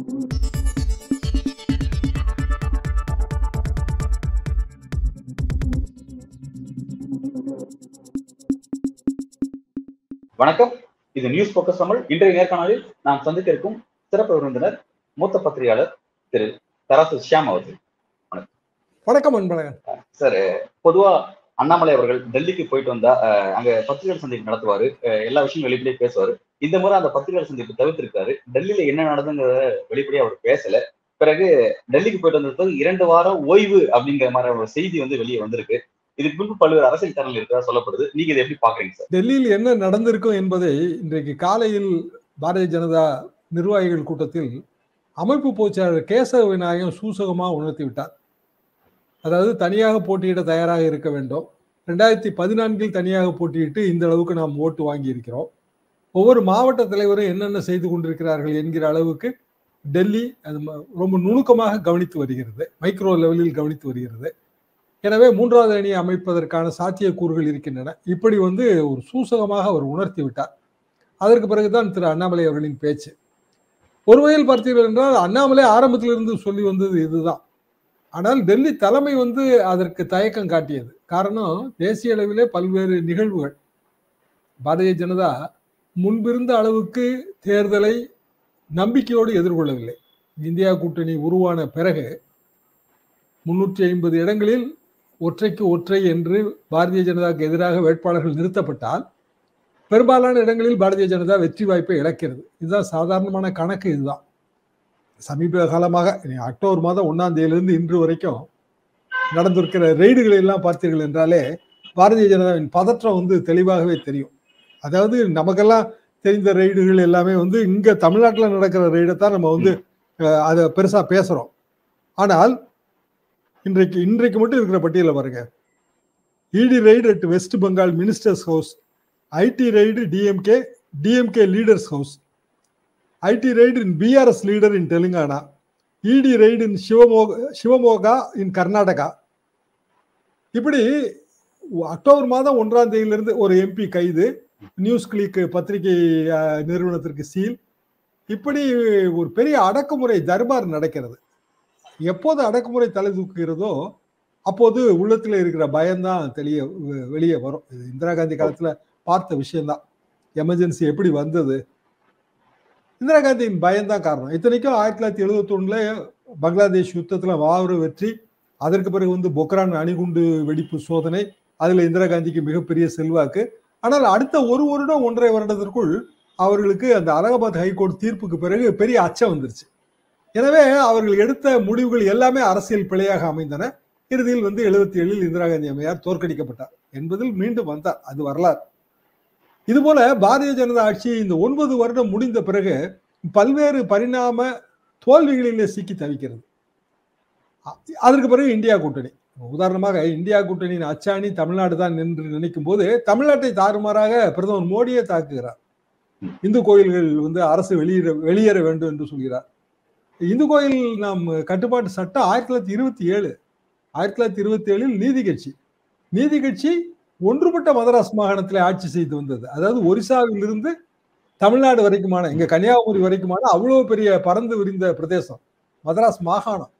வணக்கம். இது news focus Tamil இன்றைய நேர்காணலில் நாம் சந்திக்க இருக்கும் சிறப்பு விருந்தினர் மூத்த பத்திரிகையாளர் திரு தராசு ஷியாம் அவர்கள். வணக்கம் அன்பழகன். சார் பொதுவா அண்ணாமலை அவர்கள் டெல்லிக்கு போயிட்டு வந்தா அங்க பத்திரிகையாளர் சந்திப்பு நடத்துவாரு. எல்லா விஷயமும் வெளிப்படையே பேசுவாரு. இந்த முறை அந்த பத்திரிகையாளர் சந்திப்பு தவிர்த்திருக்காரு. டெல்லியில என்ன நடந்துங்கிறத வெளிப்படையா அவர் பேசல. பிறகு டெல்லிக்கு போயிட்டு வந்தது இரண்டு வாரம் ஓய்வு அப்படிங்கிற மாதிரி ஒரு செய்தி வந்து வெளியே வந்திருக்கு. இதுக்கு முன்பு பல்வேறு அரசியல் தரங்கள் இருக்கிறதா சொல்லப்படுது. நீங்க இதை எப்படி பாக்குறீங்க சார்? டெல்லியில் என்ன நடந்திருக்கும் என்பதை இன்றைக்கு காலையில் பாரதிய ஜனதா நிர்வாகிகள் கூட்டத்தில் அமைப்பு பொதுச்செயலாளர் கேசவ விநாயகம் சூசகமாக உணர்த்தி விட்டார். அதாவது தனியாக போட்டியிட தயாராக இருக்க வேண்டும். ரெண்டாயிரத்தி பதினான்கில் தனியாக போட்டியிட்டு இந்த அளவுக்கு நாம் ஓட்டு வாங்கி இருக்கிறோம் ஒவ்வொரு மாவட்ட தலைவரும் என்னென்ன செய்து கொண்டிருக்கிறார்கள் என்கிற அளவுக்கு டெல்லி அது ரொம்ப நுணுக்கமாக கவனித்து வருகிறது. மைக்ரோ லெவலில் கவனித்து வருகிறது. எனவே மூன்றாவது அணியை அமைப்பதற்கான சாத்தியக்கூறுகள் இருக்கின்றன. இப்படி வந்து ஒரு சூசகமாக அவர் உணர்த்தி விட்டார். அதற்கு பிறகுதான் திரு அண்ணாமலை அவர்களின் பேச்சு. ஒரு வகையில் பார்த்தீர்கள் என்றால் அண்ணாமலை ஆரம்பத்திலிருந்து சொல்லி வந்தது இதுதான். ஆனால் டெல்லி தலைமை வந்து அதற்கு தயக்கம் காட்டியது. காரணம் தேசிய அளவிலே பல்வேறு நிகழ்வுகள். பாரதிய ஜனதா முன்பிருந்த அளவுக்கு தேர்தலை நம்பிக்கையோடு எதிர்கொள்ளவில்லை. இந்தியா கூட்டணி உருவான பிறகு முன்னூற்றி ஐம்பது இடங்களில் ஒற்றைக்கு ஒற்றை என்று பாரதிய ஜனதாவுக்கு எதிராக வேட்பாளர்கள் நிறுத்தப்பட்டால் பெரும்பாலான இடங்களில் பாரதிய ஜனதா வெற்றி வாய்ப்பை இழக்கிறது. இதுதான் சாதாரணமான கணக்கு இதுதான். சமீப காலமாக அக்டோபர் மாதம் ஒன்னாம் தேதியிலிருந்து இன்று வரைக்கும் நடந்திருக்கிற ரெய்டுகளை எல்லாம் பார்த்தீர்கள் என்றாலே பாரதிய ஜனதாவின் பதற்றம் வந்து தெளிவாகவே தெரியும். அதாவது நமக்கெல்லாம் தெரிந்த ரெய்டுகள் எல்லாமே வந்து இங்கே தமிழ்நாட்டில் நடக்கிற ரெய்டை தான் நம்ம வந்து அதை பெருசாக பேசுகிறோம் ஆனால் இன்றைக்கு இன்றைக்கு மட்டும் இருக்கிற பட்டியலை பாருங்க. E D raid at West Bengal ministers house I T raid DMK DMK leaders house. I T raid in BRS leader in Telangana E D raid in Shivamogga Shivamogga in Karnataka இப்படி October மாதம் ஒன்றாம் தேதியிலிருந்து ஒரு MP கைது news click பத்திரிகை நிறுவனத்திற்கு seal இப்படி ஒரு பெரிய அடக்குமுறை தர்பார் நடக்கிறது. எப்போது அடக்குமுறை தலை தூக்குகிறதோ அப்போது உள்ளத்தில் இருக்கிற பயம்தான் தெளிய வெளியே வரும். இது இந்திரா காந்தி காலத்தில் பார்த்த விஷயம்தான். எமர்ஜென்சி எப்படி வந்தது? இந்திரா காந்தியின் பயம்தான் காரணம். இத்தனைக்கும் ஆயிரத்தி தொள்ளாயிரத்தி எழுபத்தி ஒண்ணுல பங்களாதேஷ் யுத்தத்துல வாவர வெற்றி அதற்கு பிறகு வந்து பொக்ரான் அணுகுண்டு வெடிப்பு சோதனை அதுல இந்திரா காந்திக்கு மிகப்பெரிய செல்வாக்கு. ஆனால் அடுத்த ஒரு வருடம் ஒன்றரை வருடத்திற்குள் அவர்களுக்கு அந்த அலகாபாத் ஹைகோர்ட் தீர்ப்புக்கு பிறகு பெரிய அச்சம் வந்துருச்சு. எனவே அவர்கள் எடுத்த முடிவுகள் எல்லாமே அரசியல் பிழையாக அமைந்தன. இறுதியில் வந்து எழுபத்தி ஏழில் இந்திரா காந்தி அம்மையார் தோற்கடிக்கப்பட்டார். என்பதில் மீண்டும் வந்தார். அது வரலாறு. இதுபோல பாரதிய ஜனதா ஆட்சி இந்த ஒன்பது வருடம் முடிந்த பிறகு பல்வேறு பரிணாம தோல்விகளிலே சிக்கி தவிக்கிறது. அதற்கு பிறகு இந்தியா கூட்டணி. உதாரணமாக இந்தியா கூட்டணியின் அச்சாணி தமிழ்நாடு தான் என்று நினைக்கும் போது தமிழ்நாட்டை தாறுமாறாக பிரதமர் மோடியே தாக்குகிறார். இந்து கோயில்கள் வந்து அரசு வெளியிட வெளியேற வேண்டும் என்று சொல்கிறார். இந்து கோயில் நாம் கட்டுப்பாட்டு சட்டம் ஆயிரத்தி தொள்ளாயிரத்தி இருபத்தி ஏழு ஆயிரத்தி தொள்ளாயிரத்தி இருபத்தி ஏழில் நீதி கட்சி. நீதி கட்சி ஒன்றுபட்ட மதராஸ் மாகாணத்தில் ஆட்சி செய்து வந்தது. அதாவது ஒரிசாவிலிருந்து தமிழ்நாடு வரைக்குமான இங்க கன்னியாகுமரி வரைக்குமான அவ்வளோ பெரிய பறந்து விரிந்த பிரதேசம். மதராஸ் மாகாணம்.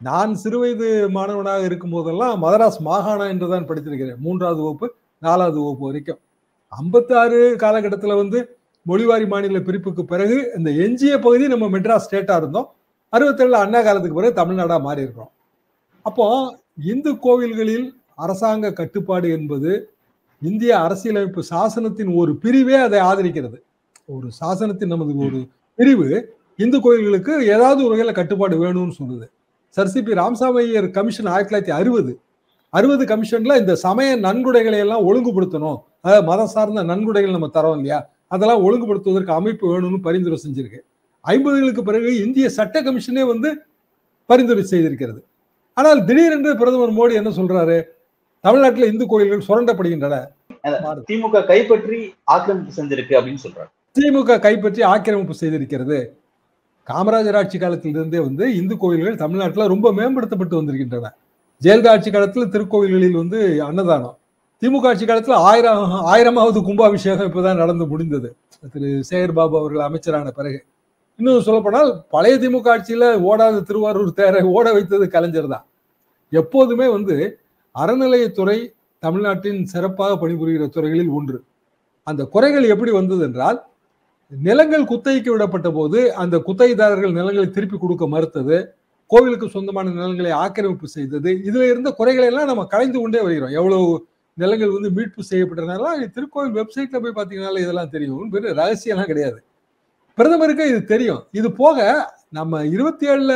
நான் சிறுவயது மாணவனாக இருக்கும் போதெல்லாம் மதராஸ் மாகாணம் என்று தான் படித்திருக்கிறேன். மூன்றாவது வகுப்பு நாலாவது வகுப்பு வரைக்கும். ஐம்பத்தாறு காலகட்டத்தில் வந்து மொழிவாரி மாநில பிரிப்புக்கு பிறகு இந்த எஞ்சிய பகுதி நம்ம மெட்ராஸ் ஸ்டேட்டாக இருந்தோம். அறுபத்தேழு அண்ணா காலத்துக்கு பிறகு தமிழ்நாடாக மாறி இருக்கிறோம் அப்போ இந்து கோவில்களில் அரசாங்க கட்டுப்பாடு என்பது இந்திய அரசியலமைப்பு சாசனத்தின் ஒரு பிரிவே அதை ஆதரிக்கிறது. ஒரு சாசனத்தின் நமது ஒரு பிரிவு இந்து கோயில்களுக்கு ஏதாவது ஒரு வகையில் கட்டுப்பாடு வேணும்னு சொல்லுது. Sir C P Ramaswamy commission ஆயிரத்தி தொள்ளாயிரத்தி அறுபது. அறுபது கமிஷன்ல இந்த சமய நன்கொடைகளை எல்லாம் ஒழுங்குபடுத்தணும். அதாவது மதம் சார்ந்த நன்கொடைகள் நம்ம தரோம் இல்லையா? அதெல்லாம் ஒழுங்குபடுத்துவதற்கு அமைப்பு வேணும்னு பரிந்துரை செஞ்சிருக்கு. ஐம்பதுகளுக்கு பிறகு இந்திய சட்ட கமிஷனே வந்து பரிந்துரை செய்திருக்கிறது. ஆனால் திடீரென்று பிரதமர் மோடி என்ன சொல்றாரு? தமிழ்நாட்டில் இந்து கோயில்கள் சுரண்டப்படுகின்றன. திமுக கைப்பற்றி ஆக்கிரமிப்பு செஞ்சிருக்கு அப்படின்னு சொல்றாரு திமுக கைப்பற்றி ஆக்கிரமிப்பு செய்திருக்கிறது. காமராஜர் ஆட்சி காலத்திலிருந்தே வந்து இந்து கோயில்கள் தமிழ்நாட்டில் ரொம்ப மேம்படுத்தப்பட்டு வந்திருக்கின்றன. ஜெயலலிதா ஆட்சி காலத்தில் திருக்கோயில்களில் வந்து அன்னதானம். திமுக ஆட்சி காலத்தில் ஆயிரம் ஆயிரமாவது கும்பாபிஷேகம் இப்போதான் நடந்து முடிந்தது. திரு சேகர் பாபு அவர்கள் அமைச்சரான பிறகு. இன்னும் சொல்லப்போனால் பழைய திமுக ஆட்சியில ஓடாத திருவாரூர் தேரை ஓட வைத்தது கலைஞர் தான். எப்போதுமே வந்து அறநிலையத்துறை தமிழ்நாட்டின் சிறப்பாக பணிபுரிகிற துறைகளில் ஒன்று. அந்த குறைகள் எப்படி வந்தது என்றால் நிலங்கள் குத்தகைக்கு விடப்பட்ட போது அந்த குத்தகைதாரர்கள் நிலங்களை திருப்பி கொடுக்க மறுத்தது கோவிலுக்கு சொந்தமான நிலங்களை ஆக்கிரமிப்பு செய்தது இதுல இருந்த குறைகளை எல்லாம் நம்ம கலைந்து கொண்டே வருகிறோம். எவ்வளவு நிலங்கள் வந்து மீட்பு செய்யப்பட்டதுனால திருக்கோவில் வெப்சைட்ல போய் பார்த்தீங்கனால இதெல்லாம் தெரியும். பெரிய ரகசியம்லாம் கிடையாது. பிரதமருக்கு இது தெரியும். இது போக நம்ம இருபத்தி ஏழுல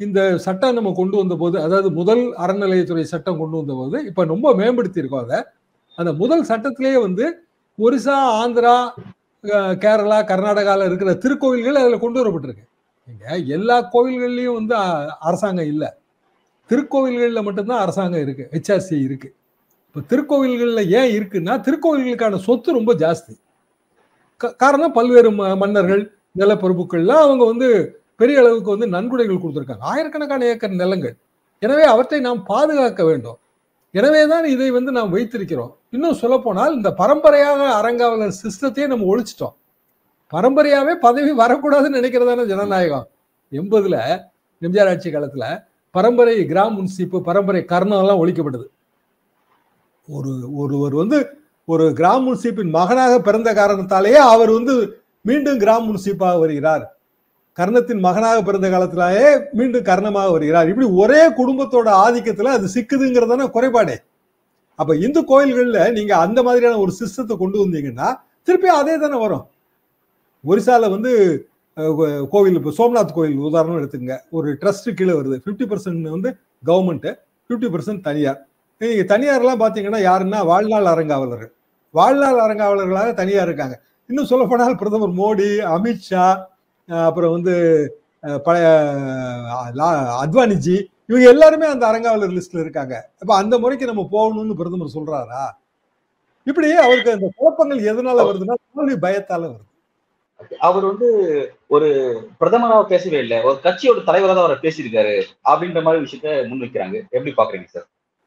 இந்த சட்டம் நம்ம கொண்டு வந்த போது அதாவது முதல் அறநிலையத்துறை சட்டம் கொண்டு வந்த போது இப்போ ரொம்ப மேம்படுத்தி இருக்கோம் அதை. அந்த முதல் சட்டத்திலேயே வந்து ஒரிசா ஆந்திரா கேரளா கர்நாடகாவில் இருக்கிற திருக்கோவில்கள் அதில் கொண்டு வரப்பட்டிருக்கு. இங்கே எல்லா கோவில்கள்லேயும் வந்து அரசாங்கம் இல்லை. திருக்கோவில்களில் மட்டும்தான் அரசாங்கம் இருக்குது ஹெச்ஆர்சி இருக்குது இப்போ திருக்கோவில்களில் ஏன் இருக்குன்னா திருக்கோவில்களுக்கான சொத்து ரொம்ப ஜாஸ்தி. காரணம் பல்வேறு ம- மன்னர்கள் நிலப்பிரபுக்கள்லாம் அவங்க வந்து பெரிய அளவுக்கு வந்து நன்கொடைகள் கொடுத்துருக்காங்க. ஆயிரக்கணக்கான ஏக்கர் நிலங்கள். எனவே அவற்றை நாம் பாதுகாக்க வேண்டும். எனவே தான் இதை வந்து நாம் வைத்திருக்கிறோம். இன்னும் சொல்ல போனால் இந்த பரம்பரையாக அரங்காவலர் சிஸ்டத்தையே நம்ம ஒழிச்சிட்டோம். பரம்பரையாகவே பதவி வரக்கூடாதுன்னு நினைக்கிறதான ஜனநாயகம்? எண்பதுல எம்ஜிஆர் ஆட்சி காலத்தில் பரம்பரை கிராம் முன்சிப்பு பரம்பரை கர்ணம்லாம் ஒழிக்கப்படுது ஒழிக்கப்பட்டது. ஒரு ஒருவர் வந்து ஒரு கிராம் முன்சிப்பின் மகனாக பிறந்த காரணத்தாலேயே அவர் வந்து மீண்டும் கிராம் முன்சிப்பாக வருகிறார். கர்ணத்தின் மகனாக பிறந்த காலத்திலேயே மீண்டும் கர்ணமாக வருகிறார். இப்படி ஒரே குடும்பத்தோட ஆதிக்கத்துல அது சிக்குதுங்கிறதான குறைபாடே. அப்ப இந்து கோயில்கள்ல நீங்க அந்த மாதிரியான ஒரு சிஸ்டத்தை கொண்டு வந்தீங்கன்னா திருப்பி அதே தானே வரும். ஒரிசால வந்து கோவில் இப்போ சோம்நாத் கோயில் உதாரணம் எடுத்துங்க ஒரு ட்ரஸ்ட் கீழே வருது. ஃபிஃப்டி பர்சன்ட் வந்து கவர்மெண்ட்டு ஃபிஃப்டி பர்சன்ட் தனியார். நீங்க தனியார்லாம் பார்த்தீங்கன்னா யாருன்னா வாழ்நாள் அறங்காவலர்கள் வாழ்நாள் அறங்காவலர்களாக தனியாக இருக்காங்க. இன்னும் சொல்லப்போனால் பிரதமர் மோடி அமித்ஷா அப்புறம் வந்து பழைய அத்வானிஜி இவங்க எல்லாருமே அந்த அறங்காவலர் லிஸ்ட்ல இருக்காங்க. அப்ப அந்த முறைக்கு நம்ம போகணும்னு பிரதமர் சொல்றாரா? இப்படி அவருக்கு அந்த குழப்பங்கள் எதனால வருதுன்னா தோல்வி பயத்தால வருது. அவர் வந்து ஒரு பிரதமராக பேசவே இல்லை. ஒரு கட்சியோட தலைவராக தான் அவர் பேசியிருக்காரு அப்படின்ற மாதிரி விஷயத்த முன்வைக்கிறாங்க. எப்படி பாக்குறீங்க சார்?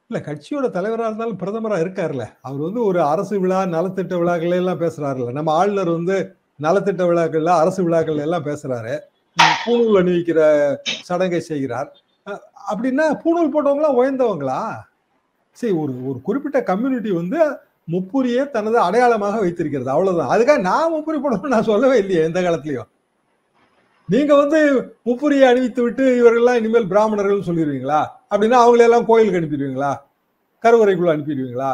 இல்ல கட்சியோட தலைவரா இருந்தாலும் பிரதமரா இருக்காருல்ல. அவர் வந்து ஒரு அரசு விழா நலத்திட்ட விழாக்கள் எல்லாம் பேசுறாருல்ல. நம்ம ஆளுநர் வந்து நலத்திட்ட விழாக்கள்ல அரசு விழாக்கள் எல்லாம் பேசுறாரு. பூணூல் அணிவிக்கிற சடங்கை செய்கிறார். அப்படின்னா பூணூல் போட்டவங்களாம் உயர்ந்தவங்களா? சரி ஒரு ஒரு குறிப்பிட்ட கம்யூனிட்டி வந்து முப்புரியை தனது அடையாளமாக வைத்திருக்கிறது. அவ்வளவுதான். அதுக்காக நான் முப்புரி போடணும்னு நான் சொல்லவே இல்லையே எந்த காலத்திலயும். நீங்க வந்து முப்புரியை அணிவித்து விட்டு இவர்கள்லாம் இனிமேல் பிராமணர்கள் சொல்லிடுவீங்களா? அப்படின்னா அவங்களெல்லாம் கோயிலுக்கு அனுப்பிடுவீங்களா? கருவறைக்குள்ள அனுப்பிடுவீங்களா?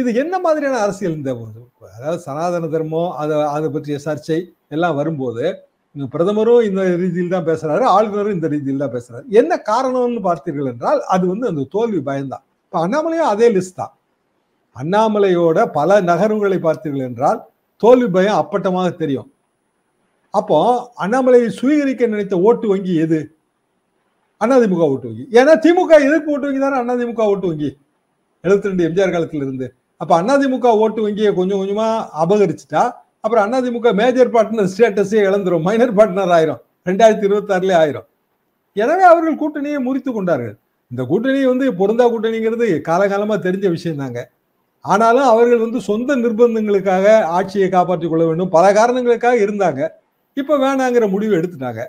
இது என்ன மாதிரியான அரசியல் இந்த அதாவது சனாதன தர்மம் அதை அதை பற்றிய சர்ச்சை எல்லாம் வரும்போது பிரதமரும் இந்த ரீதியில் தான் பேசுறாரு ஆளுநரும் இந்த ரீதியில் தான் பேசுறாரு. என்ன காரணம்னு பார்த்தீர்கள் என்றால் அது வந்து அந்த தோல்வி பயம்தான். இப்போ அண்ணாமலையும் அதே லிஸ்ட் தான். அண்ணாமலையோட பல நகர்வுகளை பார்த்தீர்கள் என்றால் தோல்வி பயம் அப்பட்டமாக தெரியும். அப்போ அண்ணாமலையை சுவீகரிக்க நினைத்த ஓட்டு வங்கி எது? அதிமுக ஓட்டு வங்கி. ஏன்னா திமுக எதிர்ப்பு ஓட்டு வங்கி தானே அதிமுக ஓட்டு வங்கி. எழுபத்தி ரெண்டு எம்ஜிஆர் காலத்தில் இருந்து அப்ப அதிமுக ஓட்டு வங்கியை கொஞ்சம் கொஞ்சமா அபகரிச்சுட்டா அப்புறம் அதிமுக மேஜர் பார்ட்னர் ஸ்டேட்டஸே இழந்துரும் மைனர் பார்ட்னர் ஆயிரும். ரெண்டாயிரத்தி இருபத்தி ஆறுல ஆயிரும். எனவே அவர்கள் கூட்டணியை முறித்து கொண்டார்கள். இந்த கூட்டணி வந்து பொருந்தா கூட்டணிங்கிறது காலகாலமா தெரிஞ்ச விஷயம் தாங்க ஆனாலும் அவர்கள் வந்து சொந்த நிர்பந்தங்களுக்காக ஆட்சியை காப்பாற்றிக் கொள்ள வேண்டும். பல காரணங்களுக்காக இருந்தாங்க. இப்போ வேணாங்கிற முடிவு எடுத்துட்டாங்க.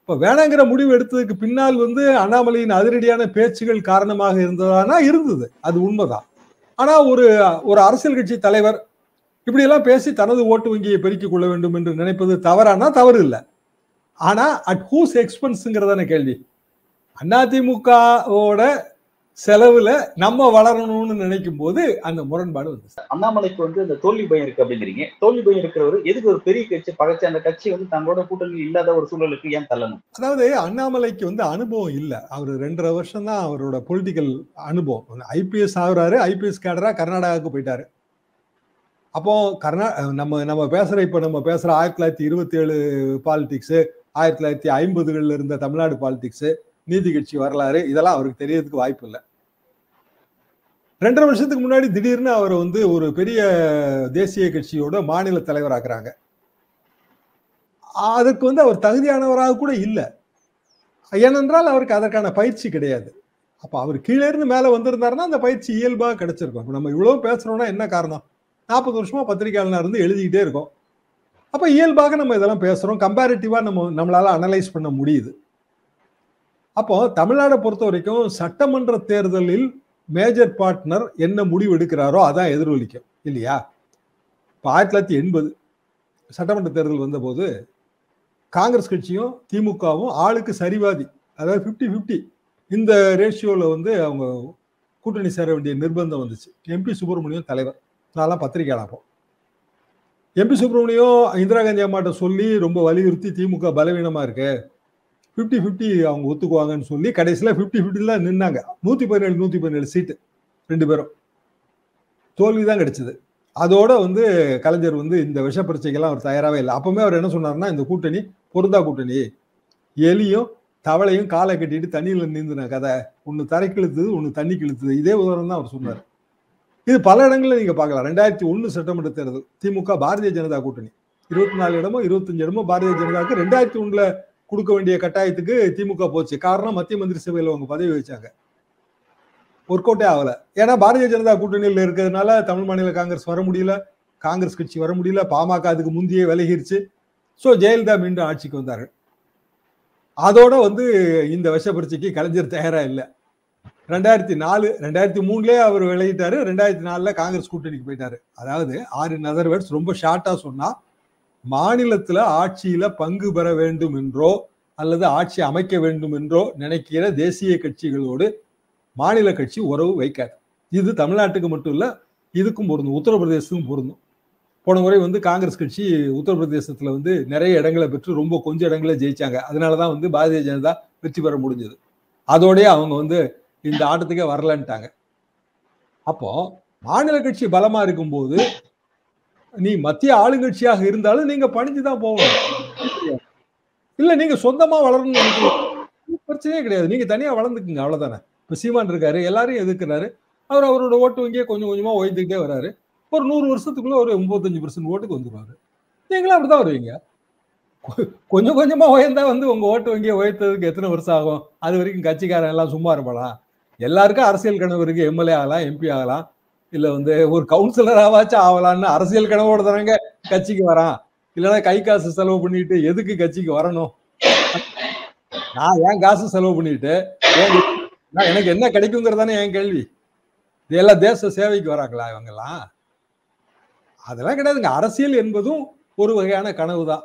இப்போ வேணாங்கிற முடிவு எடுத்ததுக்கு பின்னால் வந்து அண்ணாமலையின் அதிரடியான பேச்சுகள் காரணமாக இருந்ததானா? இருந்தது. அது உண்மைதான். ஆனா ஒரு ஒரு அரசியல் கட்சி தலைவர் இப்படி எல்லாம் பேசி தனது ஓட்டு வங்கியை பெருக்கிக் கொள்ள வேண்டும் என்று நினைப்பது தவறானா? தவறு இல்லை. ஆனா அட் ஹூஸ் எக்ஸ்பென்ஸ்ங்கிறதான கேள்வி. அதிமுகவோட செலவுல நம்ம வளரணும்னு நினைக்கும் போது அந்த முரண்பாடு வந்து அண்ணாமலைக்கு வந்து அந்த தோல்வி பயம் இருக்கு அப்படிங்கிறீங்க. தோல்வி பயம் இருக்கிறவர் எதுக்கு ஒரு பெரிய கட்சி பகைச்சு அந்த கட்சி வந்து தங்களோட கூட்டணி இல்லாத ஒரு சூழலுக்கு ஏன் தள்ளணும்? அதாவது அண்ணாமலைக்கு வந்து அனுபவம் இல்லை. அவர் ரெண்டரை வருஷம் தான் அவரோட பொலிட்டிக்கல் அனுபவம். ஐபிஎஸ் ஆகுறாரு ஐபிஎஸ் கேடரா கர்நாடகாவுக்கு போயிட்டாரு. அப்போ கர்நா நம்ம நம்ம பேசுற இப்ப நம்ம பேசுற ஆயிரத்தி தொள்ளாயிரத்தி இருபத்தி ஏழு பாலிடிக்ஸ் ஆயிரத்தி தொள்ளாயிரத்தி ஐம்பதுகள்ல இருந்த தமிழ்நாடு பாலிடிக்ஸ் நீதி கட்சி வரலாறு இதெல்லாம் அவருக்கு தெரியறதுக்கு வாய்ப்பு இல்லை. ரெண்டரை வருஷத்துக்கு முன்னாடி திடீர்னு அவர் வந்து ஒரு பெரிய தேசிய கட்சியோட மாநில தலைவராக்குறாங்க. அதுக்கு வந்து அவர் தகுதியானவராக கூட இல்லை. ஏனென்றால் அவருக்கு அதற்கான பயிற்சி கிடையாது. அப்போ அவர் கீழே இருந்து மேலே வந்திருந்தாருன்னா அந்த பயிற்சி இயல்பாக கிடைச்சிருக்கும். இப்போ நம்ம இவ்வளோ பேசுகிறோன்னா என்ன காரணம்? நாற்பது வருஷமா பத்திரிகையாளனாக இருந்து எழுதிக்கிட்டே இருக்கோம். அப்போ இயல்பாக நம்ம இதெல்லாம் பேசுகிறோம் கம்பேரிட்டிவாக நம்ம நம்மளால் அனலைஸ் பண்ண முடியுது. அப்போ தமிழ்நாடை பொறுத்த வரைக்கும் சட்டமன்ற தேர்தலில் மேஜர் பார்ட்னர் என்ன முடிவு எடுக்கிறாரோ அதான் எதிரொலிக்கும் இல்லையா? இப்போ ஆயிரத்தி தொள்ளாயிரத்தி எண்பது சட்டமன்ற தேர்தல் வந்தபோது காங்கிரஸ் கட்சியும் திமுகவும் ஆளுக்கு சரிவாதி அதாவது ஃபிஃப்டி ஃபிஃப்டி இந்த ரேஷியோவில் வந்து அவங்க கூட்டணி சேர வேண்டிய நிர்பந்தம் வந்துச்சு. எம்பி சுப்பிரமணியம் தலைவர். நான்லாம் பத்திரிகை அப்போ. எம்பி சுப்பிரமணியம் இந்திரா காந்தி அம்மாட்ட சொல்லி ரொம்ப வலியுறுத்தி திமுக பலவீனமாக இருக்குது ஃபிஃப்டி ஃபிஃப்டி அவங்க ஒத்துக்குவாங்கன்னு சொல்லி கடைசியில் ஃபிஃப்டி ஃபிஃப்டில நின்னாங்க. நூற்றி பதினேழு நூற்றி பதினேழு சீட்டு ரெண்டு பேரும். தோல்வி தான் கிடைச்சது. அதோட வந்து கலைஞர் வந்து இந்த விஷ பிரச்சனைக்கெல்லாம் அவர் தயாராகவே இல்லை. அப்பவுமே அவர் என்ன சொன்னார்னா இந்த கூட்டணி பொருந்தா கூட்டணி. எலியும் தவளையும் காலை கட்டிட்டு தண்ணியில் நீந்தின கதை. ஒன்று தரை இழுத்தது ஒன்று தண்ணி இழுத்தது இதே உதாரணம் தான் அவர் சொன்னார். இது பல இடங்களில் நீங்கள் பார்க்கலாம். ரெண்டாயிரத்தி ஒன்று சட்டமன்ற தேர்தல் திமுக பாரதிய ஜனதா கூட்டணி. இருபத்தி நாலு இடமோ இருபத்தஞ்சு இடமோ பாரதிய ஜனதாவுக்கு ரெண்டாயிரத்தி ஒன்றில் கொடுக்க வேண்டிய கட்டாயத்துக்கு திமுக போச்சு. காரணம் மத்திய மந்திரி சபையில் அவங்க பதவி வச்சாங்க. ஒர்க் அவுட்டே ஆகலை. ஏன்னா பாரதிய ஜனதா கூட்டணியில் இருக்கிறதுனால தமிழ் மாநில காங்கிரஸ் வர முடியல. காங்கிரஸ் கட்சி வர முடியல. பாமக அதுக்கு முந்தையே விலகிருச்சு. ஸோ ஜெயலலிதா மீண்டும் ஆட்சிக்கு வந்தார்கள் அதோட வந்து இந்த விஷ பரீட்சைக்கு கலைஞர் தயாரா இல்லை. ரெண்டாயிரத்தி நாலு ரெண்டாயிரத்தி மூணுலேயே அவர் விளையிட்டாரு ரெண்டாயிரத்தி நாலில் காங்கிரஸ் கூட்டணிக்கு போயிட்டாரு. அதாவது ஆர் இன் அதர் வேர்ட்ஸ் ரொம்ப ஷார்ட்டாக சொன்னால் மாநிலத்துல ஆட்சியில பங்கு பெற வேண்டும் என்றோ அல்லது ஆட்சி அமைக்க வேண்டும் என்றோ நினைக்கிற தேசிய கட்சிகளோடு மாநில கட்சி உறவு வைக்காது. இது தமிழ்நாட்டுக்கு மட்டும் இல்லை இதுக்கும் பொருந்தும். உத்தரப்பிரதேசத்துக்கும் பொருந்தும். போன முறை வந்து காங்கிரஸ் கட்சி உத்தரப்பிரதேசத்தில் வந்து நிறைய இடங்களை பெற்று ரொம்ப கொஞ்சம் இடங்களை ஜெயிச்சாங்க. அதனாலதான் வந்து பாரதிய ஜனதா வெற்றி பெற முடிஞ்சது. அதோடய அவங்க வந்து இந்த ஆட்டத்துக்கே வரலன்ட்டாங்க. அப்போ மாநில கட்சி பலமா இருக்கும்போது நீ மத்திய ஆளுங்கட்சியாக இருந்தாலும் நீங்க பணிஞ்சுதான் போகணும். இல்ல நீங்க சொந்தமா வளரணும் பிரச்சனையே கிடையாது. நீங்க தனியா வளர்ந்துக்குங்க அவ்வளவுதானே. இப்ப சீமான் இருக்காரு எல்லாரையும் எதிர்க்கிறாரு. அவர் அவரோட ஓட்டு வங்கியே கொஞ்சம் கொஞ்சமா உயர்ந்துக்கிட்டே வராரு. ஒரு நூறு வருஷத்துக்குள்ள ஒரு எண்பத்தஞ்சு பர்சன்ட் ஓட்டுக்கு வந்துருவாரு. நீங்களும் அப்படிதான் வருவீங்க. கொஞ்சம் கொஞ்சமா உயர்ந்தா வந்து உங்க ஓட்டு வங்கியை உயர்த்ததுக்கு எத்தனை வருஷம் ஆகும்? அது வரைக்கும் கட்சிக்காரன் எல்லாம் சும்மா இருப்பாளா? எல்லாருக்கும் அரசியல் கனவு இருக்கு. எம்எல்ஏ ஆகலாம் எம்பி ஆகலாம். இல்ல வந்து ஒரு கவுன்சிலராவாச்சும் ஆகலாம்னு அரசியல் கனவோட தானங்க கட்சிக்கு வரான். இல்லைன்னா கை காசு செலவு பண்ணிட்டு எதுக்கு கட்சிக்கு வரணும்? நான் ஏன் காசு செலவு பண்ணிட்டு? எனக்கு என்ன கிடைக்குங்கிறதானே என் கேள்வி. இதெல்லாம் தேச சேவைக்கு வராங்களா இவங்கெல்லாம்? அதெல்லாம் கிடையாதுங்க. அரசியல் என்பதும் ஒரு வகையான கனவு தான்.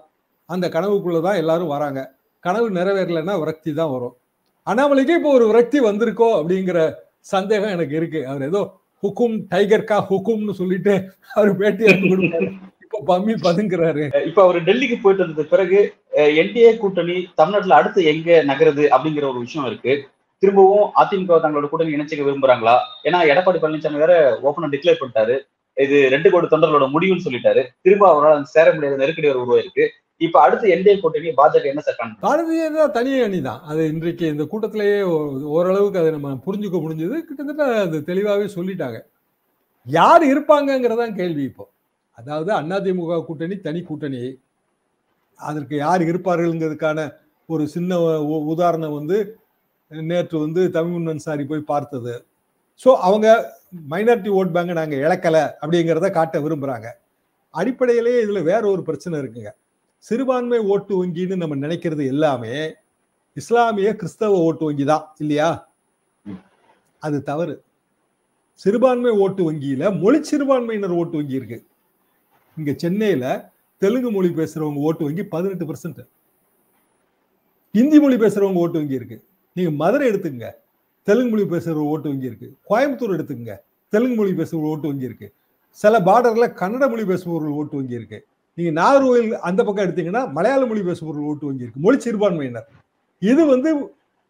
அந்த கனவுக்குள்ளதான் எல்லாரும் வராங்க. கனவு நிறைவேறலைன்னா விரக்தி தான் வரும். அண்ணாமலைக்கு இப்போ ஒரு விரக்தி வந்திருக்கோ அப்படிங்கிற சந்தேகம் எனக்கு இருக்கு. அவர் ஏதோ ஹுக்கும் டைகர் கா ஹுக்கும்னு சொல்லிட்டு அவர் பேட்டி எடுத்து கொடுப்பாரு. இப்போ பம்மி பதுங்குறாரு. இப்ப அவர் டெல்லிக்கு போயிட்டு வந்ததுக்கு பிறகு என்டிஏ கூட்டணி தமிழ்நாட்டுல அடுத்து எங்க நகருது அப்படிங்கிற ஒரு விஷயம் இருக்கு. திரும்பவும் அதிமுக தங்களோட கூட்டணி இணைச்சிக்க விரும்புறாங்களா? ஏன்னா எடப்பாடி பழனிசாமி வேற ஓப்பனா டிக்ளேர் பண்ணிட்டாரு. இது ரெண்டு கோடி தொண்டர்களோட முடிவுன்னு சொல்லிட்டாரு. திரும்ப அவரால் சேர முடியாத நெருக்கடி ஒரு உருவாயிருக்கு. இப்ப அடுத்து என்டிஏ கூட்டணி பாஜக என்ன சார் காணும் பாரதிய ஜனதா தனி அணி தான். அது இன்றைக்கு இந்த கூட்டத்திலேயே ஓரளவுக்கு அதை நம்ம புரிஞ்சுக்க முடிஞ்சது. கிட்டத்தட்ட அது தெளிவாகவே சொல்லிட்டாங்க. யார் இருப்பாங்கங்கிறதான் கேள்வி இப்போ. அதாவது அதிமுக கூட்டணி தனி கூட்டணி. அதற்கு யார் இருப்பார்கள்ங்கிறதுக்கான ஒரு சின்ன உதாரணம் வந்து நேற்று வந்து தமிழ் அன்சாரி போய் பார்த்தது. ஸோ அவங்க மைனாரிட்டி ஓட் பேங்கை நாங்கள் இழக்கலை அப்படிங்கிறத காட்ட விரும்புகிறாங்க அடிப்படையிலேயே இதில் வேற ஒரு பிரச்சனை இருக்குங்க. சிறுபான்மை ஓட்டு வங்கின்னு நம்ம நினைக்கிறது எல்லாமே இஸ்லாமிய கிறிஸ்தவ ஓட்டு வங்கி தான் இல்லையா? அது தவறு. சிறுபான்மை ஓட்டு வங்கியில மொழி சிறுபான்மையினர் ஓட்டு வங்கி இருக்கு. இங்க சென்னையில தெலுங்கு மொழி பேசுறவங்க ஓட்டு வங்கி பதினெட்டு பர்சன்ட் ஹிந்தி மொழி பேசுறவங்க ஓட்டு வங்கி இருக்கு. நீங்க மதுரை எடுத்துங்க தெலுங்கு மொழி பேசுற ஓட்டு வங்கி இருக்கு. கோயம்புத்தூர் எடுத்துங்க தெலுங்கு மொழி பேசுற ஓட்டு வங்கி இருக்கு. சில பார்டர்ல கன்னட மொழி பேசுபவர்கள் ஓட்டு வங்கி இருக்கு. நீங்க நாகர்கோவில் அந்த பக்கம் எடுத்தீங்கன்னா மலையாள மொழி பேசுபவர்கள் ஓட்டு வங்கி இருக்கு. மொழி சிறுபான்மையினர். இது வந்து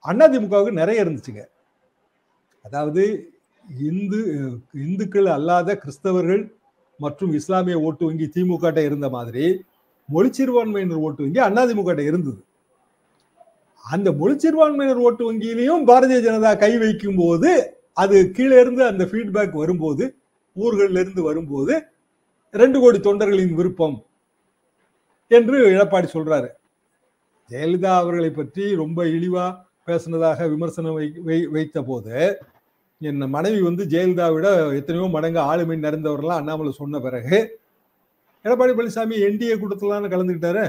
அதிமுகவுக்கு நிறைய இருந்துச்சுங்க. அதாவது இந்து இந்துக்கள் அல்லாத கிறிஸ்தவர்கள் மற்றும் இஸ்லாமிய ஓட்டு வங்கி திமுக இருந்த மாதிரி மொழி சிறுபான்மையினர் ஓட்டு வங்கி அதிமுக இருந்தது. அந்த மொழி சிறுபான்மையினர் ஓட்டு வங்கியிலையும் பாரதிய ஜனதா கை வைக்கும் போது அது கீழே இருந்து அந்த ஃபீட்பேக் வரும்போது ஊர்களிலிருந்து வரும்போது ரெண்டு கோடி தொண்டர்களின் விருப்பம் என்று எடப்பாடி சொல்றாரு. ஜெயலலிதா அவர்களை பற்றி ரொம்ப இழிவா பேசினதாக விமர்சனம் வை வைத்த போது என் மனைவி வந்து ஜெயலலிதாவிட எத்தனையோ மடங்கு ஆளுமை நிறைந்தவர்கள்லாம் அண்ணாமலை சொன்ன பிறகு எடப்பாடி பழனிசாமி என்டிஏ கூட்டத்தில் கலந்துக்கிட்டாரு?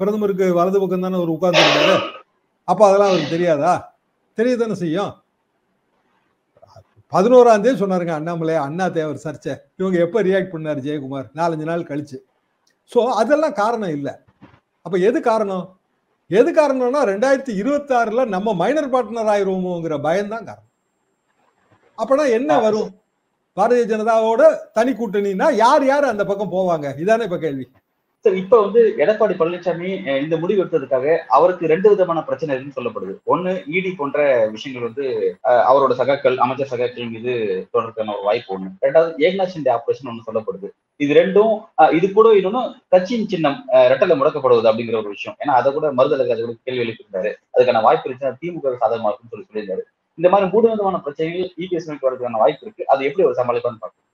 பிரதமருக்கு வலது பக்கம் தானே அவர் உட்கார்ந்துருந்தாரு அப்போ அதெல்லாம் அவருக்கு தெரியாதா? தெரிய தானே செய்யும்? பதினோராம் தேதி சொன்னாருங்க அண்ணாமலை அண்ணா தேவர் சர்ச்சை. இவங்க எப்போ ரியாக்ட் பண்ணார் ஜெயக்குமார்? நாலஞ்சு நாள் கழிச்சு. ஸோ அதெல்லாம் காரணம் இல்லை. அப்போ எது காரணம்? எது காரணம்னா ரெண்டாயிரத்தி இருபத்தி ஆறுல நம்ம மைனர் பார்ட்னர் ஆயிருவோமோங்கிற பயம்தான் காரணம். அப்பனா என்ன வரும்? பாரதிய ஜனதாவோட தனி கூட்டணினா யார் யார் அந்த பக்கம் போவாங்க? இதானே இப்ப கேள்வி. சார் இப்ப வந்து எடப்பாடி பழனிசாமி இந்த முடிவு எடுத்ததுக்காக அவருக்கு ரெண்டு விதமான பிரச்சனை இருக்குன்னு சொல்லப்படுது. ஒண்ணு இடி போன்ற விஷயங்கள் வந்து அஹ், அவரோட சகாக்கள் அமைச்சர் சகாக்கள் மீது தொடர்றதுக்கான ஒரு வாய்ப்பு ஒண்ணு. ரெண்டாவது ஏக்நாத் ஷிண்டே ஆபரேஷன் ஒண்ணு சொல்லப்படுது. இது ரெண்டும் அஹ், இது கூட இன்னொன்னு கட்சியின் சின்னம் அஹ், ரெட்டலை முடக்கப்படுவது அப்படிங்கிற ஒரு விஷயம். ஏன்னா அதை கூட மறுதலை கூட கேள்வி எழுப்பியிருந்தாரு. அதுக்கான வாய்ப்பு இருந்துச்சுன்னா திமுக சாதகமா இருக்குன்னு சொல்லி சொல்லியிருந்தாரு. இந்த மாதிரி மூணு விதமான பிரச்சனைகள் இபிஎஸ் வரதுக்கான வாய்ப்பு இருக்கு. அது எப்படி ஒரு சமாளிப்பான்னு பார்க்கணும்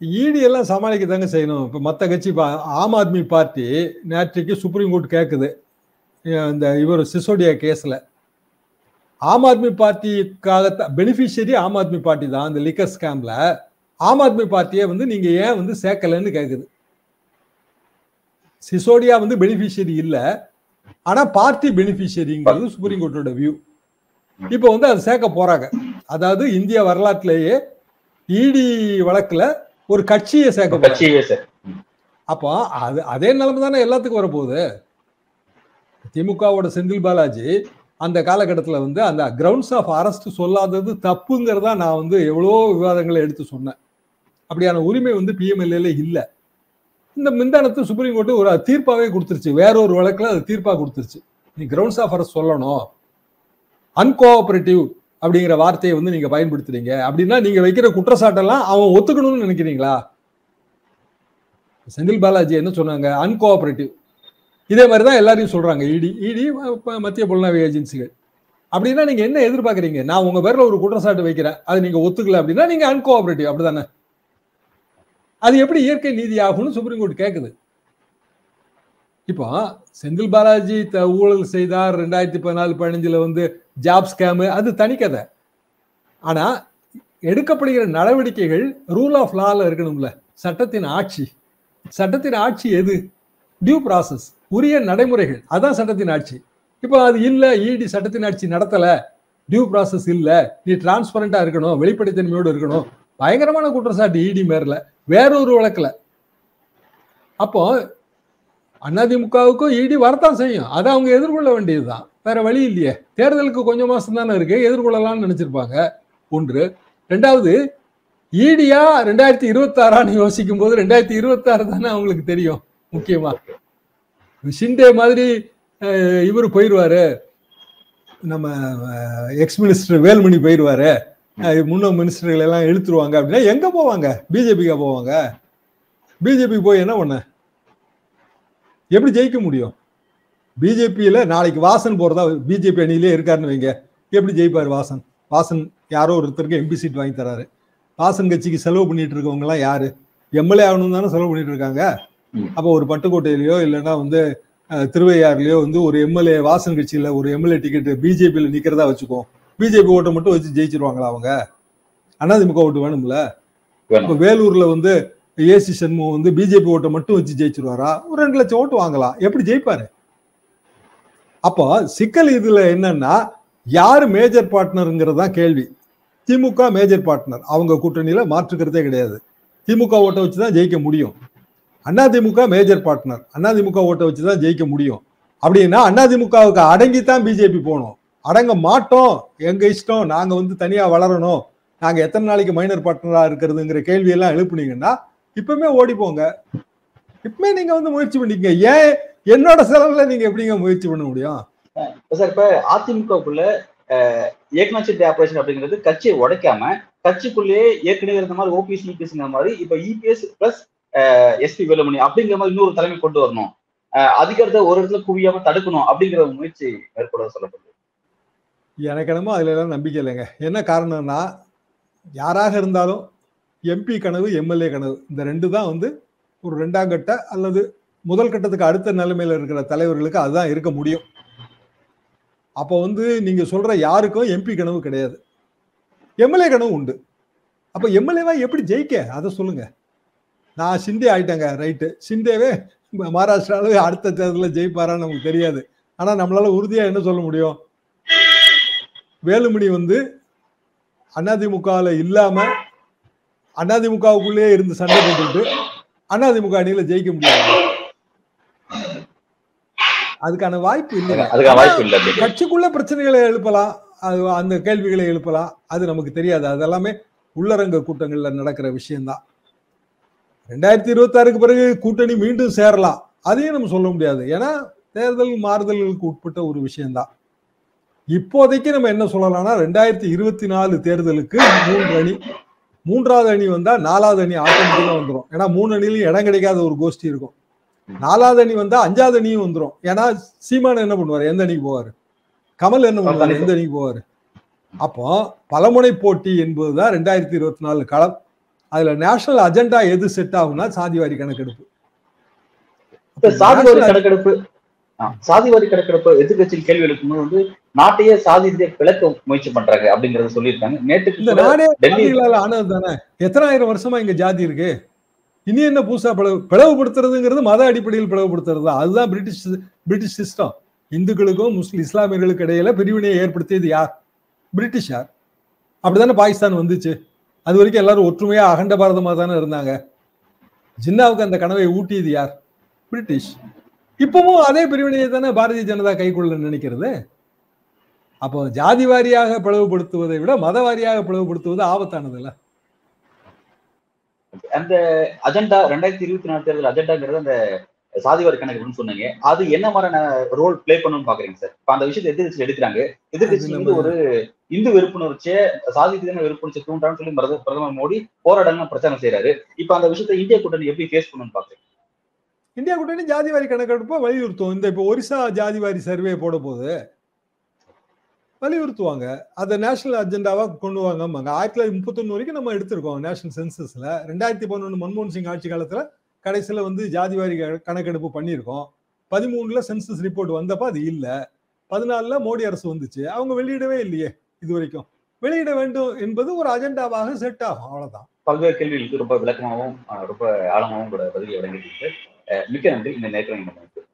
இடி எல்லாம் சமாளிக்க தாங்க செய்யணும். இப்போ மற்ற கட்சி பா- ஆம் ஆத்மி பார்ட்டி நேற்றைக்கு சுப்ரீம் கோர்ட் கேட்குது இந்த இவர் சிசோடியா கேஸில். ஆம் ஆத்மி பார்ட்டிக்காக பெனிஃபிஷியரி ஆம் ஆத்மி பார்ட்டி தான். அந்த லிக்கர் ஸ்கேமில் ஆம் ஆத்மி பார்ட்டியை வந்து நீங்கள் ஏன் வந்து சேர்க்கலன்னு கேட்குது சிசோடியா வந்து பெனிஃபிஷியரி இல்லை. ஆனால் பார்ட்டி பெனிஃபிஷியரிங்கிறது சுப்ரீம் கோர்ட்டோட வியூ இப்போ வந்து அதை சேர்க்க போகிறாங்க அதாவது இந்திய வரலாற்றிலேயே இடி வழக்கில் ஒரு கட்சியை சேர்க்க கட்சியே அப்போ அது அதே நிலைமை தானே எல்லாத்துக்கும் வரப்போகுது. திமுகவோட செந்தில் பாலாஜி அந்த காலகட்டத்தில் வந்து அந்த கிரவுண்ட்ஸ் ஆஃப் அரெஸ்ட் சொல்லாதது தப்புங்கிறதா நான் வந்து எவ்வளோ விவாதங்களை எடுத்து சொன்னேன். அப்படியான உரிமை வந்து பிஎம்எல்ஏல இல்லை. இந்த மின்தானத்து சுப்ரீம் கோர்ட்டு ஒரு தீர்ப்பாவே கொடுத்துருச்சு. வேற ஒரு வழக்கில் அது தீர்ப்பாக கொடுத்துருச்சு. நீ கிரவுண்ட்ஸ் ஆஃப் அரெஸ்ட் சொல்லணும். அன்கோஆபரேட்டிவ் அப்படிங்கிற வார்த்தையை வந்து நீங்க பயன்படுத்துறீங்க. அப்படின்னா நீங்க வைக்கிற குற்றச்சாட்டெல்லாம் அவன் ஒத்துக்கணும்னு நினைக்கிறீங்களா? செந்தில் பாலாஜி என்ன சொன்னாங்க? அன்கோஆபரேட்டிவ் இதே மாதிரி தான் எல்லாரையும் சொல்றாங்க. இடி இடி மத்திய புலனாய்வு ஏஜென்சிகள். அப்படின்னா நீங்க என்ன எதிர்பார்க்குறீங்க? நான் உங்க பேர்ல ஒரு குற்றச்சாட்டு வைக்கிறேன். அது நீங்க ஒத்துக்கல அப்படின்னா நீங்க அன்கோஆபரேட்டிவ் அப்படிதானே? அது எப்படி இயற்கை நீதி ஆகும்னு சுப்ரீம் கோர்ட் கேட்குது இப்போ செந்தில் பாலாஜி த- ஊழல் செய்தார் ரெண்டாயிரத்தி பதினாலு பதினஞ்சுல வந்து ஜாப் ஸ்கேமு அது தனிக்கதை ஆனா எடுக்கப்படுகிற நடவடிக்கைகள் ரூல் ஆஃப் லால இருக்கணும்ல. சட்டத்தின் ஆட்சி. சட்டத்தின் ஆட்சி எது? டியூ ப்ராசஸ் உரிய நடைமுறைகள். அதான் சட்டத்தின் ஆட்சி. இப்போ அது இல்லை இடி சட்டத்தின் ஆட்சி நடத்தலை. டியூ ப்ராசஸ் இல்லை. நீ டிரான்ஸ்பரண்டா இருக்கணும் வெளிப்படைத்தன்மையோடு இருக்கணும். பயங்கரமான குற்றச்சாட்டு இடி மேர்ல. வேறொரு வழக்கில். அப்போ அதிமுகவுக்கும் இடி வரத்தான் செய்யும். அதை அவங்க எதிர்கொள்ள வேண்டியதுதான். வேற வழி இல்லையே. தேர்தலுக்கு கொஞ்சம் மாசம் தானே இருக்கு. எதிர்கொள்ளலாம்னு நினைச்சிருப்பாங்க. ஒன்று. ரெண்டாவது ஈடியா ரெண்டாயிரத்தி இருபத்தாறான்னு யோசிக்கும் போது ரெண்டாயிரத்தி இருபத்தாறு தானே அவங்களுக்கு தெரியும் முக்கியமா. ஷிண்டே மாதிரி இவர் போயிடுவாரு நம்ம எக்ஸ் மினிஸ்டர் வேல்மணி போயிடுவாரு முன்னாள் மினிஸ்டர்கள் எல்லாம் இழுத்துருவாங்க அப்படின்னா எங்க போவாங்க? பிஜேபிக்கா போவாங்க? பிஜேபி போய் என்ன பண்ண? எப்படி ஜெயிக்க முடியும்? பிஜேபியில நாளைக்கு வாசன் போறதா பிஜேபி அணியிலே இருக்காருன்னு வைங்க. எப்படி ஜெயிப்பார் வாசன்? வாசன் யாரோ ஒருத்தருக்கு எம்பி சீட் வாங்கி தராரு. வாசன் கட்சிக்கு செலவு பண்ணிட்டு இருக்கவங்க எல்லாம் யாரு எம்எல்ஏ ஆகணும் தானே செலவு பண்ணிட்டு இருக்காங்க. அப்போ ஒரு பட்டுக்கோட்டையிலயோ இல்லைன்னா வந்து திருவையாறுலயோ வந்து ஒரு எம்எல்ஏ வாசன் கட்சியில ஒரு எம்எல்ஏ டிக்கெட் பிஜேபியில நிக்கிறதா வச்சுக்கோ. பிஜேபி ஓட்டை மட்டும் வச்சு ஜெயிச்சிருவாங்களா அவங்க? அதிமுக ஓட்டு வேணும்ல? வேணும். இப்போ வேலூர்ல வந்து ஏசி சண்முகம் வந்து பிஜேபி ஓட்டை மட்டும் வச்சு ஜெயிச்சிருவாரா? ஒரு ரெண்டு லட்சம் ஓட்டு வாங்கலாம். எப்படி ஜெயிப்பாரு? அப்போ சிக்கல் இதுல என்னன்னா யாரு மேஜர் பார்ட்னருங்கிறது தான் கேள்வி. திமுக மேஜர் பார்ட்னர் அவங்க கூட்டணியில மாற்றுக்கிறதே கிடையாது. திமுக ஓட்டை வச்சு தான் ஜெயிக்க முடியும். அதிமுக மேஜர் பார்ட்னர் அதிமுக ஓட்டை வச்சு தான் ஜெயிக்க முடியும். அப்படின்னா அதிமுகவுக்கு அடங்கித்தான் பிஜேபி போகணும். அடங்க மாட்டோம். எங்க இஷ்டம்? நாங்க வந்து தனியா வளரணும். நாங்க எத்தனை நாளைக்கு மைனர் பார்ட்னரா இருக்கிறதுங்கிற கேள்வியெல்லாம் எழுப்புனீங்கன்னா இப்பவுமே ஓடி போங்க. இப்பவுமே நீங்க வந்து முயற்சி பண்ணிக்கங்க. ஏன் என்னோட செலவுல நீங்க எப்படிங்க முயற்சி பண்ண முடியும்? சார் இப்ப அதிமுகவுக்குள்ள ஏக்நாத் ஷிண்டே ஆபரேஷன் அப்படிங்கிறது கட்சியை உடைக்காம கட்சிக்குள்ளேயே ஏற்கனவே இருந்த மாதிரி ஓபிஎஸ் யூபிஎஸ் மாதிரி இப்ப இபிஎஸ் பிளஸ் எஸ்பி வேலுமணி அப்படிங்கிற மாதிரி இன்னொரு தலைமை கொண்டு வரணும். அதிகாரத்தை ஒரு இடத்துல குவியாம தடுக்கணும் அப்படிங்கிற ஒரு முயற்சி மேற்கொள்ள சொல்லப்படுது. எனக்கு என்னமோ அதுல எல்லாம் நம்பிக்கை இல்லைங்க. என்ன காரணம்னா யாராக இருந்தாலும் எம்பி கனவு எம்எல்ஏ கனவு. இந்த ரெண்டு தான் வந்து ஒரு ரெண்டாம் கட்ட அல்லது முதல் கட்டத்துக்கு அடுத்த நிலைமையில இருக்கிற தலைவர்களுக்கு அதுதான் இருக்க முடியும். அப்போ வந்து நீங்க சொல்ற யாருக்கும் எம்பி கனவு கிடையாது. எம்எல்ஏ கனவு உண்டு. அப்போ எம்எல்ஏவா எப்படி ஜெயிக்க? அதை சொல்லுங்க. நான் சிந்தே ஆயிட்டேங்க ரைட்டு சிந்தேவே மகாராஷ்டிராவில் அடுத்த தேர்தலில் ஜெயிப்பாரான்னு நமக்கு தெரியாது. ஆனால் நம்மளால உறுதியாக என்ன சொல்ல முடியும்? வேலுமணி வந்து அதிமுகவில் இல்லாமல் அதிமுகவுக்குள்ளேயே இருந்து சண்டை போட்டுக்கிட்டு அதிமுக அணியில ஜெயிக்க முடியாது. அதுக்கான வாய்ப்பு இல்லை கட்சிக்குள்ள பிரச்சனைகளை எழுப்பலாம். அது அந்த கேள்விகளை எழுப்பலாம். அது நமக்கு தெரியாது. அதெல்லாமே உள்ளரங்க கூட்டங்கள்ல நடக்கிற விஷயம்தான். ரெண்டாயிரத்தி இருபத்தாறுக்கு பிறகு கூட்டணி மீண்டும் சேரலாம். அதையும் நம்ம சொல்ல முடியாது. ஏன்னா தேர்தல் மாறுதல்களுக்கு உட்பட்ட ஒரு விஷயம்தான். இப்போதைக்கு நம்ம என்ன சொல்லலாம்னா ரெண்டாயிரத்தி இருபத்தி நாலு தேர்தலுக்கு மூன்று அணி மூன்றாவது அணி வந்தா நாலாவது அணி ஆட்டோமேட்டிக்கா வந்துடும் ஏன்னா மூணு அணிலையும் இடம் கிடைக்காத ஒரு கோஷ்டி இருக்கும். நாலாவது அணி வந்தா அஞ்சாவது அணியும் வந்துடும் ஏன்னா சீமான் என்ன பண்ணுவார்? எந்த அணிக்கு போவாரு? கமல் என்ன பண்ணுவார்? எந்த அணிக்கு போவாரு? அப்போ பலமுனை போட்டி என்பதுதான் ரெண்டாயிரத்தி இருபத்தி நாலு களம். அதுல நேஷனல் அஜெண்டா எது செட் ஆகும்னா சாதிவாரி கணக்கெடுப்பு. சாதிவாரி கணக்கெடுப்பு. சாதிவாரி கணக்கெடுப்பு எதிர்கட்சியில் கேள்வி எழுப்பும்போது வந்து நாட்டையே சாதி ரீதியா பிளக்க முயற்சி பண்றாங்க அப்படிங்கறத சொல்லியிருக்காங்க. நேற்றுக்கு இந்த கூட நாடே டெல்லி ஜாதிகளால் ஆனது தானே? எத்தனாயிரம் வருஷமா இங்க ஜாதி இருக்கு? இனி என்ன புதுசா பிளவு பிளவுபடுத்துறதுங்கிறது மத அடிப்படையில் பிளவுபடுத்துறது? தான் அதுதான் பிரிட்டிஷ் பிரிட்டிஷ் சிஸ்டம் இந்துக்களுக்கும் முஸ்லிம் இஸ்லாமியர்களுக்கு இடையில பிரிவினையை ஏற்படுத்தியது யார்? பிரிட்டிஷார் அப்படிதானே பாகிஸ்தான் வந்துச்சு. அது வரைக்கும் எல்லாரும் ஒற்றுமையா அகண்ட பாரதமா தானே இருந்தாங்க. ஜின்னாவுக்கு அந்த கனவை ஊட்டியது யார்? பிரிட்டிஷ். இப்பவும் அதே பிரிவினையை தானே பாரதிய ஜனதா கைக்குள்ள நினைக்கிறது? அப்போ ஜாதி வாரியாக பிளவுபடுத்துவதை விட மத வாரியாக பிளவுபடுத்துவது ஆபத்தானது இல்ல அந்த அஜெண்டா ரெண்டாயிரத்தி இருபத்தி நாலு தேர்தல் அஜெண்டாங்கிறது அந்த சாதிவாரி கணக்குன்னு சொன்னீங்க. அது என்ன மாதிரியான ரோல் ப்ளே பண்ணணும்னு பாக்குறீங்க சார்? இப்ப அந்த விஷயத்தை எதிர்கட்சி எடுக்கிறாங்க. எதிர்கட்சி வந்து ஒரு இந்து வெறுப்புணர்ச்சியை சாதி ரீதியான வெறுப்புணர்ச்சி தூண்டான்னு சொல்லி பிரத- பிரதமர் மோடி போராடலாம் பிரச்சாரம் செய்யறாரு இப்ப அந்த விஷயத்தை இந்திய கூட்டணி எப்படி ஃபேஸ் பண்ணணும்னு பாக்குறீங்க? இந்தியா கூட்டணி ஜாதி வாரி கணக்கெடுப்பை வலியுறுத்தும். இந்த இப்போ ஒரிசா ஜாதி வாரி சர்வே போட போது வலியுறுத்துவாங்க. அதை நேஷனல் அஜெண்டாவாக கொண்டு வாங்கம்பாங்க. ஆயிரத்தி தொள்ளாயிரத்தி முப்பத்தொன்னு வரைக்கும் நம்ம எடுத்திருக்கோம் நேஷனல் சென்சஸ்ல ரெண்டாயிரத்தி பதினொன்று மன்மோகன் சிங் ஆட்சி காலத்துல கடைசியில வந்து ஜாதிவாரி கணக்கெடுப்பு பண்ணியிருக்கோம். பதிமூணுல சென்சஸ் ரிப்போர்ட் வந்தப்ப அது இல்ல. பதினாலுல மோடி அரசு வந்துச்சு. அவங்க வெளியிடவே இல்லையே இது வரைக்கும். வெளியிட வேண்டும் என்பது ஒரு அஜெண்டாவாக செட் ஆகும். அவ்வளோதான் பல்வேறு கேள்விகளுக்கு ரொம்ப விளக்கமாகவும் ரொம்ப ஆழமாகவும் கூட பதிலை வழங்கிட்டு மிக்க நன்றி. இந்த நேரத்தில்